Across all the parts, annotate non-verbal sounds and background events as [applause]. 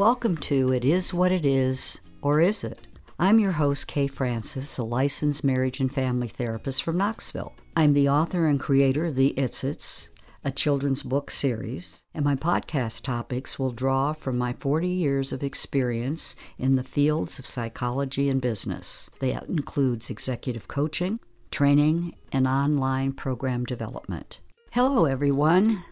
Welcome to It Is What It Is, or Is It? I'm your host, Kay Francis, a licensed marriage and family therapist from Knoxville. I'm the author and creator of the It's It's, a children's book series, and my podcast topics will draw from my 40 years of experience in the fields of psychology and business. That includes executive coaching, training, and online program development. Hello, everyone.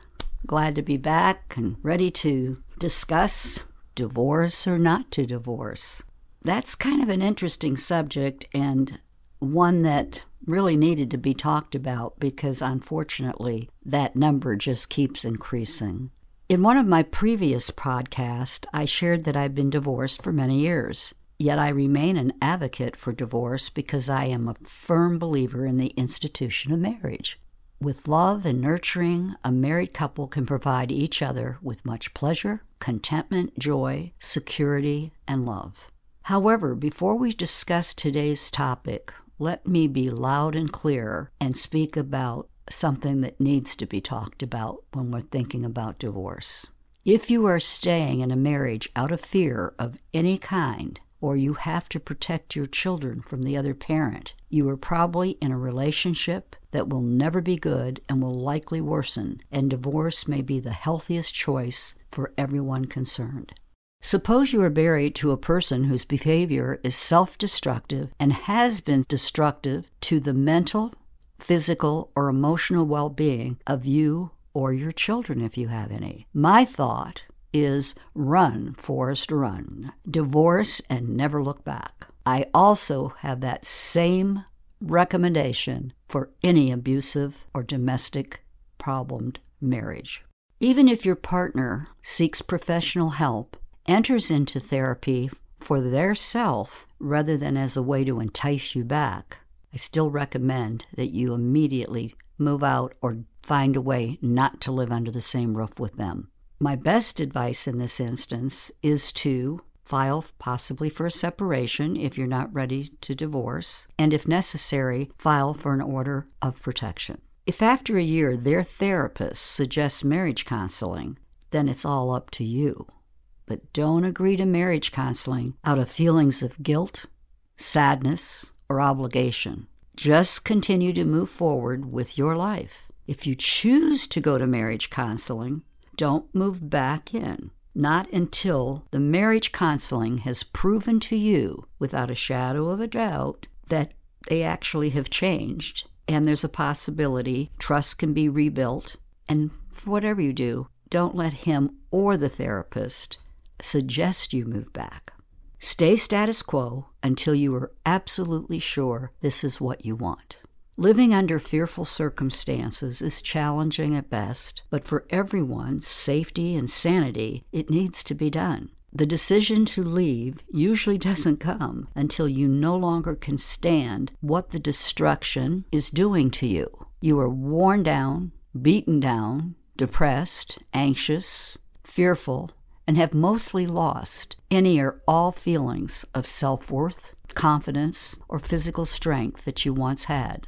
Glad to be back and ready to discuss divorce or not to divorce. That's kind of an interesting subject and one that really needed to be talked about because unfortunately that number just keeps increasing. In one of my previous podcasts, I shared that I've been divorced for many years. Yet I remain an advocate for divorce because I am a firm believer in the institution of marriage. With love and nurturing, a married couple can provide each other with much pleasure, contentment, joy, security, and love. However, before we discuss today's topic, let me be loud and clear and speak about something that needs to be talked about when we're thinking about divorce. If you are staying in a marriage out of fear of any kind, or you have to protect your children from the other parent, you are probably in a relationship that will never be good and will likely worsen, and divorce may be the healthiest choice for everyone concerned. Suppose you are married to a person whose behavior is self destructive and has been destructive to the mental, physical, or emotional well being of you or your children if you have any. My thought is run, Forrest, run. Divorce and never look back. I also have that same recommendation for any abusive or domestic problemed marriage. Even if your partner seeks professional help, enters into therapy for their self rather than as a way to entice you back, I still recommend that you immediately move out or find a way not to live under the same roof with them. My best advice in this instance is to file possibly for a separation if you're not ready to divorce, and if necessary, file for an order of protection. If after a year their therapist suggests marriage counseling, then it's all up to you. But don't agree to marriage counseling out of feelings of guilt, sadness, or obligation. Just continue to move forward with your life. If you choose to go to marriage counseling, don't move back in. Not until the marriage counseling has proven to you, without a shadow of a doubt, that they actually have changed and there's a possibility trust can be rebuilt. And whatever you do, don't let him or the therapist suggest you move back. Stay status quo until you are absolutely sure this is what you want. Living under fearful circumstances is challenging at best, but for everyone's safety and sanity, it needs to be done. The decision to leave usually [laughs] doesn't come until you no longer can stand what the destruction is doing to you. You are worn down, beaten down, depressed, anxious, fearful, and have mostly lost any or all feelings of self worth, confidence, or physical strength that you once had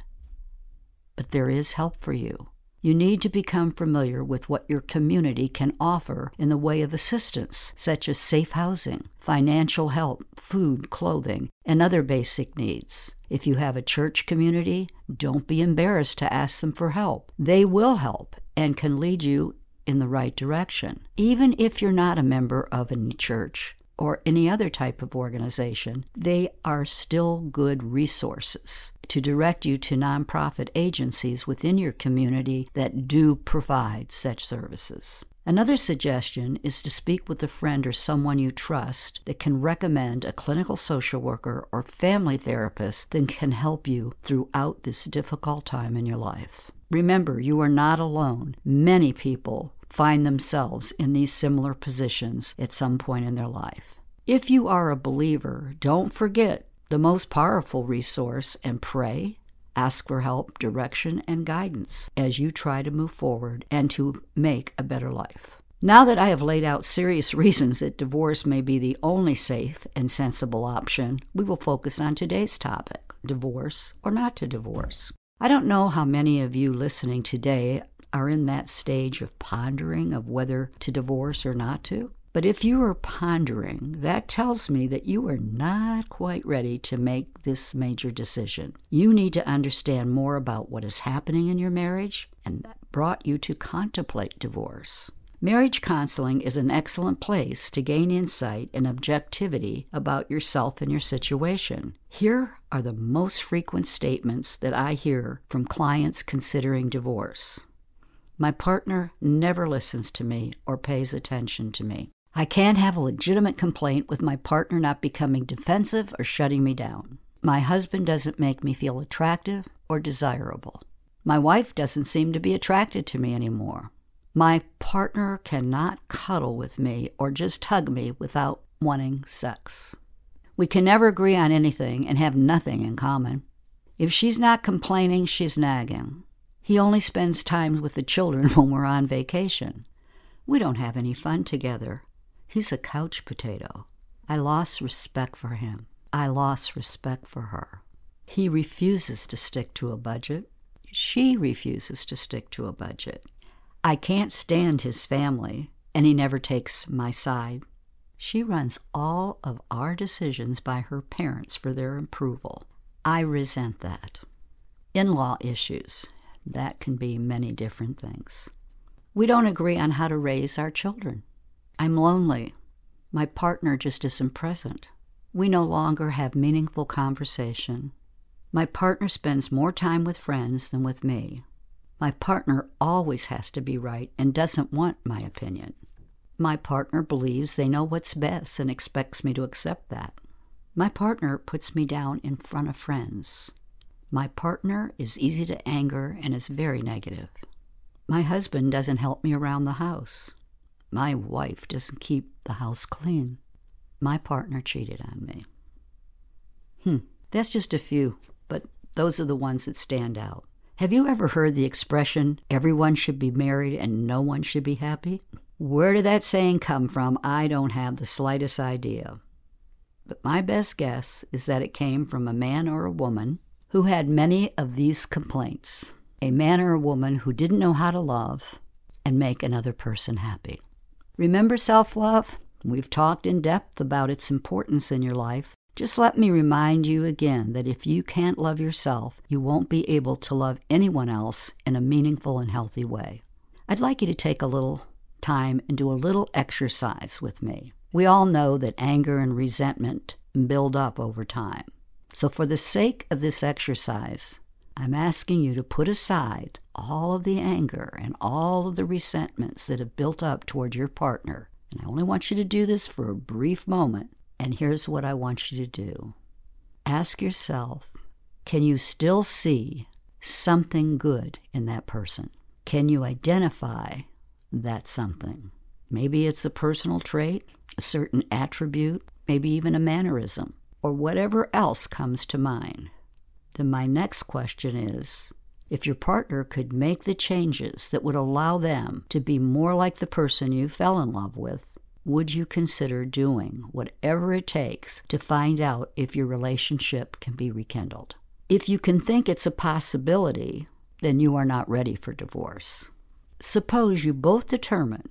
but there is help for you. You need to become familiar with what your community can offer in the way of assistance, such as safe housing, financial help, food, clothing, and other basic needs. If you have a church community, don't be embarrassed to ask them for help. They will help and can lead you in the right direction. Even if you're not a member of any church, or any other type of organization, they are still good resources to direct you to nonprofit agencies within your community that do provide such services. Another suggestion is to speak with a friend or someone you trust that can recommend a clinical social worker or family therapist that can help you throughout this difficult time in your life. Remember, you are not alone. Many people find themselves in these similar positions at some point in their life. If you are a believer, don't forget the most powerful resource and pray, ask for help, direction, and guidance as you try to move forward and to make a better life. Now that I have laid out serious [laughs] reasons that divorce may be the only safe and sensible option, we will focus on today's topic divorce or not to divorce. I don't know how many of you listening today are in that stage of pondering of whether to divorce or not to. But if you are pondering, that tells me that you are not quite ready to make this major decision. You need to understand more about what is happening in your marriage and that brought you to contemplate divorce. Marriage counseling is an excellent place to gain insight and objectivity about yourself and your situation. Here are the most frequent statements that I hear from clients considering divorce. My partner never listens to me or pays attention to me. I can't have a legitimate complaint with my partner not becoming defensive or shutting me down. My husband doesn't make me feel attractive or desirable. My wife doesn't seem to be attracted to me anymore. My partner cannot cuddle with me or just hug me without wanting sex. We can never agree on anything and have nothing in common. If she's not complaining, she's nagging. He only spends time with the children [laughs] when we're on vacation. We don't have any fun together. He's a couch potato. I lost respect for him. I lost respect for her. He refuses to stick to a budget. She refuses to stick to a budget. I can't stand his family, and he never takes my side. She runs all of our decisions by her parents for their approval. I resent that. In law issues, that can be many different things. We don't agree on how to raise our children. I'm lonely. My partner just isn't present. We no longer have meaningful conversation. My partner spends more time with friends than with me. My partner always has to be right and doesn't want my opinion. My partner believes they know what's best and expects me to accept that. My partner puts me down in front of friends. My partner is easy to anger and is very negative. My husband doesn't help me around the house. My wife doesn't keep the house clean. My partner cheated on me. Hmm, that's just a few, but those are the ones that stand out. Have you ever heard the expression, everyone should be married and no one should be happy? Where did that saying come from? I don't have the slightest idea. But my best guess is that it came from a man or a woman who had many of these complaints. A man or a woman who didn't know how to love and make another person happy. Remember self love? We've talked in depth about its importance in your life. Just let me remind you again that if you can't love yourself, you won't be able to love anyone else in a meaningful and healthy way. I'd like you to take a little time and do a little exercise with me. We all know that anger and resentment build up over time. So, for the sake of this exercise, I'm asking you to put aside all of the anger and all of the resentments that have built up toward your partner. And I only want you to do this for a brief moment. And here's what I want you to do ask yourself can you still see something good in that person? Can you identify that something? Maybe it's a personal trait, a certain attribute, maybe even a mannerism, or whatever else comes to mind then my next question is if your partner could make the changes that would allow them to be more like the person you fell in love with, would you consider doing whatever it takes to find out if your relationship can be rekindled? If you can think it's a possibility, then you are not ready for divorce. Suppose you both determine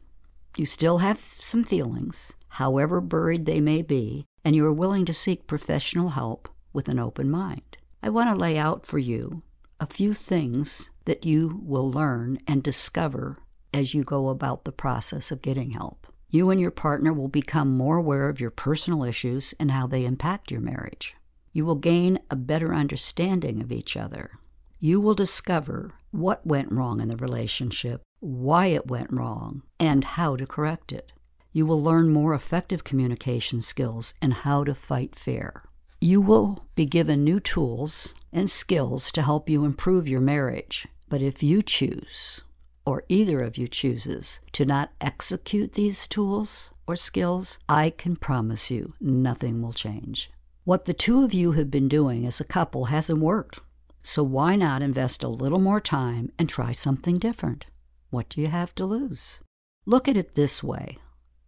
you still have some feelings, however buried they may be, and you are willing to seek professional help with an open mind. I want to lay out for you a few things that you will learn and discover as you go about the process of getting help. You and your partner will become more aware of your personal issues and how they impact your marriage. You will gain a better understanding of each other. You will discover what went wrong in the relationship, why it went wrong, and how to correct it. You will learn more effective communication skills and how to fight fair. You will be given new tools and skills to help you improve your marriage. But if you choose, or either of you chooses, to not execute these tools or skills, I can promise you nothing will change. What the two of you have been doing as a couple hasn't worked. So why not invest a little more time and try something different? What do you have to lose? Look at it this way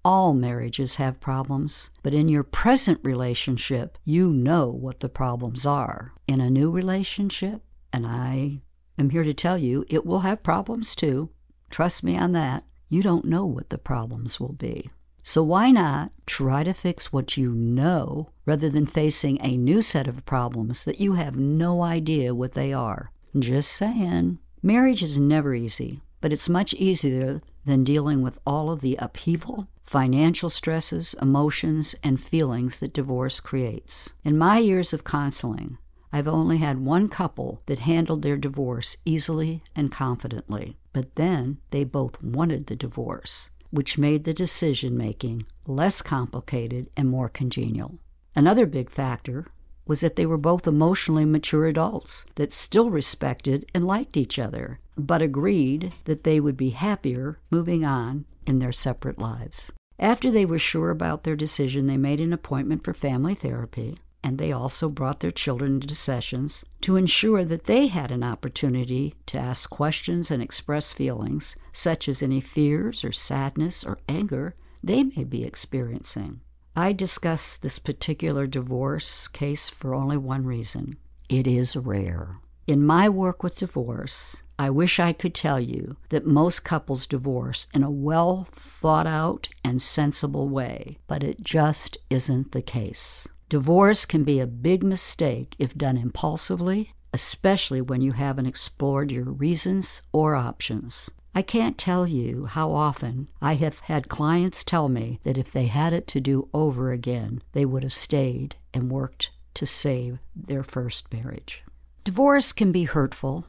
all marriages have problems, but in your present relationship, you know what the problems are. In a new relationship, and I am here to tell you, it will have problems too. Trust me on that. You don't know what the problems will be. So why not try to fix what you know rather than facing a new set of problems that you have no idea what they are? Just saying. Marriage is never easy, but it's much easier than dealing with all of the upheaval, financial stresses, emotions, and feelings that divorce creates. In my years of counseling, I've only had one couple that handled their divorce easily and confidently, but then they both wanted the divorce which made the decision making less complicated and more congenial. Another big factor was that they were both emotionally mature adults that still respected and liked each other, but agreed that they would be happier moving on in their separate lives. After they were sure about their decision, they made an appointment for family therapy and they also brought their children into sessions to ensure that they had an opportunity to ask questions and express feelings, such as any fears or sadness or anger they may be experiencing. I discuss this particular divorce case for only one reason it is rare. In my work with divorce, I wish I could tell you that most couples divorce in a well thought out and sensible way, but it just isn't the case. Divorce can be a big mistake if done impulsively, especially when you haven't explored your reasons or options. I can't tell you how often I have had clients tell me that if they had it to do over again, they would have stayed and worked to save their first marriage. Divorce can be hurtful,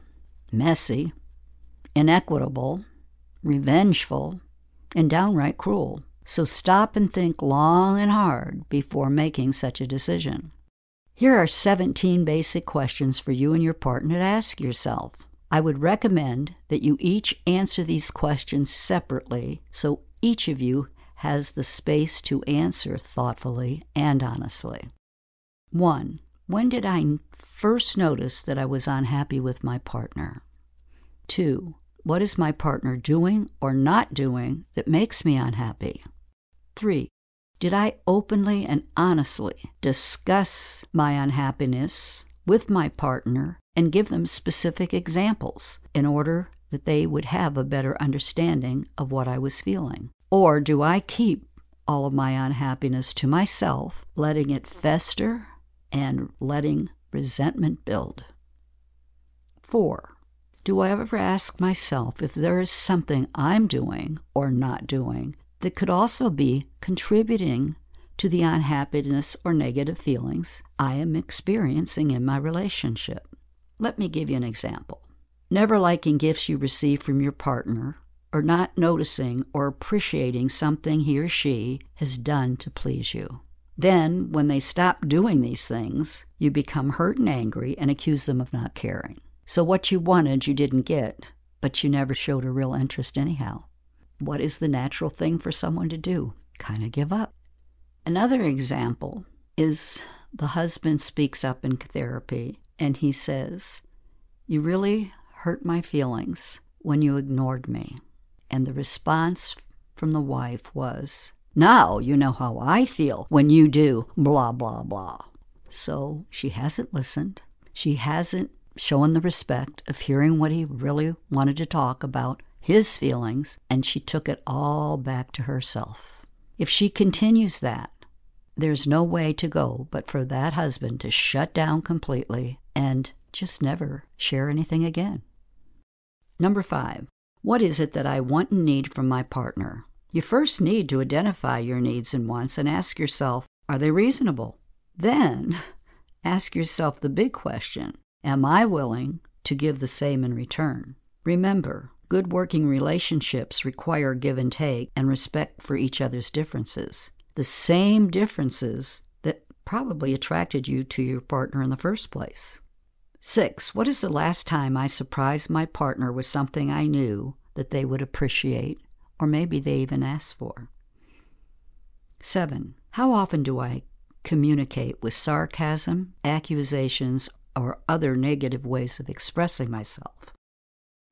messy, inequitable, revengeful, and downright cruel. So stop and think long and hard before making such a decision. Here are 17 basic questions for you and your partner to ask yourself. I would recommend that you each answer these questions separately so each of you has the space to answer thoughtfully and honestly. 1. When did I first notice that I was unhappy with my partner? 2. What is my partner doing or not doing that makes me unhappy? Three, did I openly and honestly discuss my unhappiness with my partner and give them specific examples in order that they would have a better understanding of what I was feeling? Or do I keep all of my unhappiness to myself, letting it fester and letting resentment build? Four, do I ever ask myself if there is something I'm doing or not doing that could also be contributing to the unhappiness or negative feelings I am experiencing in my relationship. Let me give you an example. Never liking gifts you receive from your partner, or not noticing or appreciating something he or she has done to please you. Then, when they stop doing these things, you become hurt and angry and accuse them of not caring. So, what you wanted, you didn't get, but you never showed a real interest anyhow what is the natural thing for someone to do? Kind of give up. Another example is the husband speaks up in therapy and he says, You really hurt my feelings when you ignored me. And the response from the wife was, Now you know how I feel when you do blah, blah, blah. So she hasn't listened. She hasn't shown the respect of hearing what he really wanted to talk about his feelings, and she took it all back to herself. If she continues that, there's no way to go but for that husband to shut down completely and just never share anything again. Number five, what is it that I want and need from my partner? You first need to identify your needs and wants and ask yourself, are they reasonable? Then [laughs] ask yourself the big question Am I willing to give the same in return? Remember, Good working relationships require give and take and respect for each other's differences. The same differences that probably attracted you to your partner in the first place. Six, what is the last time I surprised my partner with something I knew that they would appreciate, or maybe they even ask for? Seven, how often do I communicate with sarcasm, accusations, or other negative ways of expressing myself?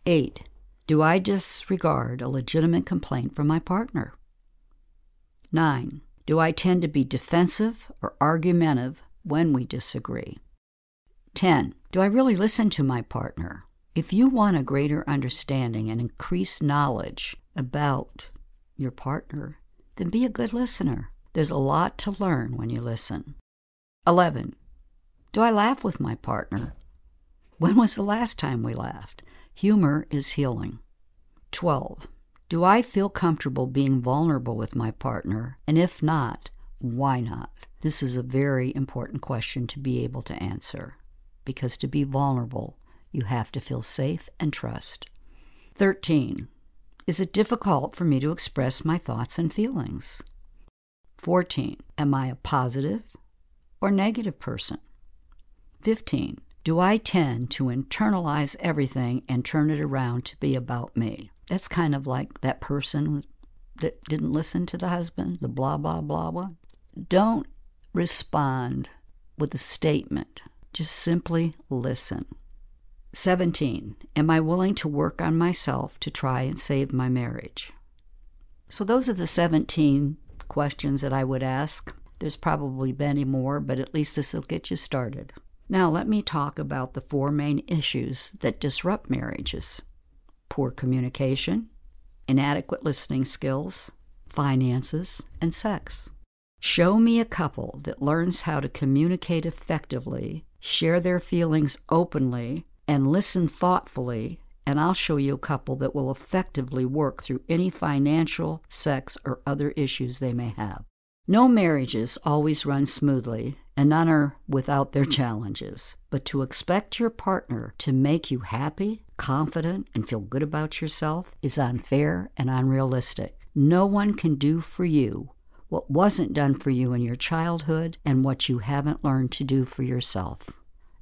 Eight, do I disregard a legitimate complaint from my partner? 9. Do I tend to be defensive or argumentative when we disagree? 10. Do I really listen to my partner? If you want a greater understanding and increased knowledge about your partner, then be a good listener. There's a lot to learn when you listen. 11. Do I laugh with my partner? When was the last time we laughed? Humor is healing. 12. Do I feel comfortable being vulnerable with my partner? And if not, why not? This is a very important question to be able to answer because to be vulnerable, you have to feel safe and trust. 13. Is it difficult for me to express my thoughts and feelings? 14. Am I a positive or negative person? 15. Do I tend to internalize everything and turn it around to be about me? That's kind of like that person that didn't listen to the husband, the blah, blah, blah one. Don't respond with a statement, just simply listen. 17. Am I willing to work on myself to try and save my marriage? So, those are the 17 questions that I would ask. There's probably many more, but at least this will get you started. Now, let me talk about the four main issues that disrupt marriages poor communication, inadequate listening skills, finances, and sex. Show me a couple that learns how to communicate effectively, share their feelings openly, and listen thoughtfully, and I'll show you a couple that will effectively work through any financial, sex, or other issues they may have. No marriages always run smoothly, and none are without their challenges. But to expect your partner to make you happy, confident, and feel good about yourself is unfair and unrealistic. No one can do for you what wasn't done for you in your childhood and what you haven't learned to do for yourself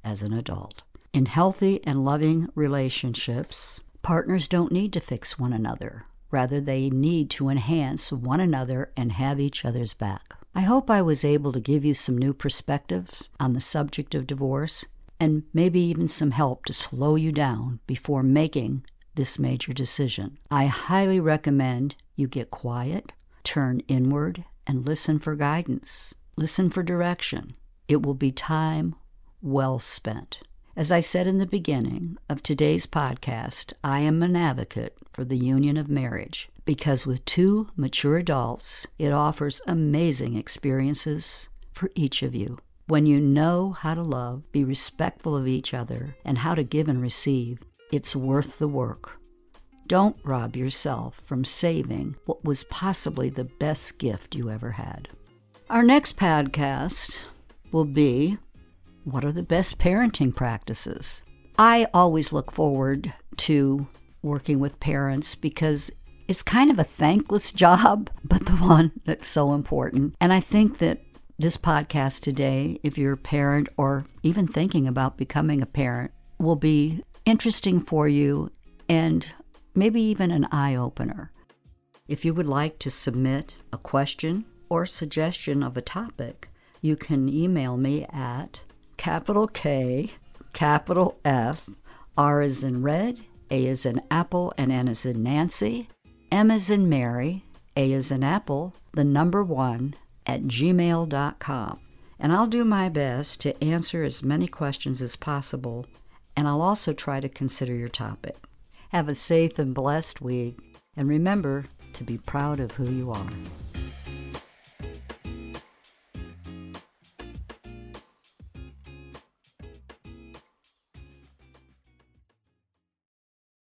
as an adult. In healthy and loving relationships, partners don't need to fix one another. Rather, they need to enhance one another and have each other's back. I hope I was able to give you some new perspective on the subject of divorce and maybe even some help to slow you down before making this major decision. I highly recommend you get quiet, turn inward, and listen for guidance. Listen for direction. It will be time well spent. As I said in the beginning of today's podcast, I am an advocate for the union of marriage because with two mature adults, it offers amazing experiences for each of you. When you know how to love, be respectful of each other, and how to give and receive, it's worth the work. Don't rob yourself from saving what was possibly the best gift you ever had. Our next podcast will be what are the best parenting practices? I always look forward to working with parents because it's kind of a thankless [laughs] job, but the one that's so important. And I think that this podcast today, if you're a parent or even thinking about becoming a parent, will be interesting for you and maybe even an eye opener. If you would like to submit a question or suggestion of a topic, you can email me at capital K, capital F, R is in red, A is in apple, and N is in Nancy, M is in Mary, A is in apple, the number one at gmail.com. And I'll do my best to answer as many questions as possible, and I'll also try to consider your topic. Have a safe and blessed week, and remember to be proud of who you are.